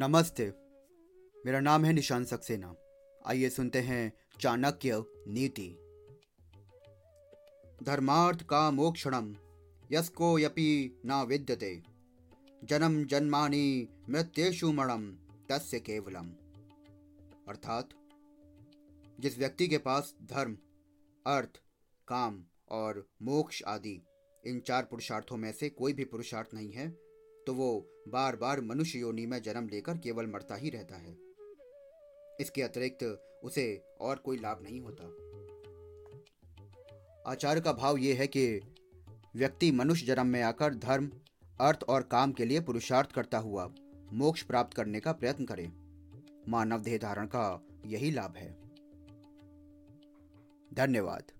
नमस्ते। मेरा नाम है निशान सक्सेना। आइए सुनते हैं चाणक्य नीति। धर्मार्थ का मोक्षणम, यस्को यपि न विद्यते। जन्म जन्मानि मृत्येशु मणम तस्य केवलम। अर्थात, जिस व्यक्ति के पास धर्म, अर्थ, काम और मोक्ष आदि इन चार पुरुषार्थों में से कोई भी पुरुषार्थ नहीं है तो वो बार बार मनुष्य योनि में जन्म लेकर केवल मरता ही रहता है। इसके अतिरिक्त उसे और कोई लाभ नहीं होता। आचार्य का भाव यह है कि व्यक्ति मनुष्य जन्म में आकर धर्म, अर्थ और काम के लिए पुरुषार्थ करता हुआ मोक्ष प्राप्त करने का प्रयत्न करे। मानव देह धारण का यही लाभ है। धन्यवाद।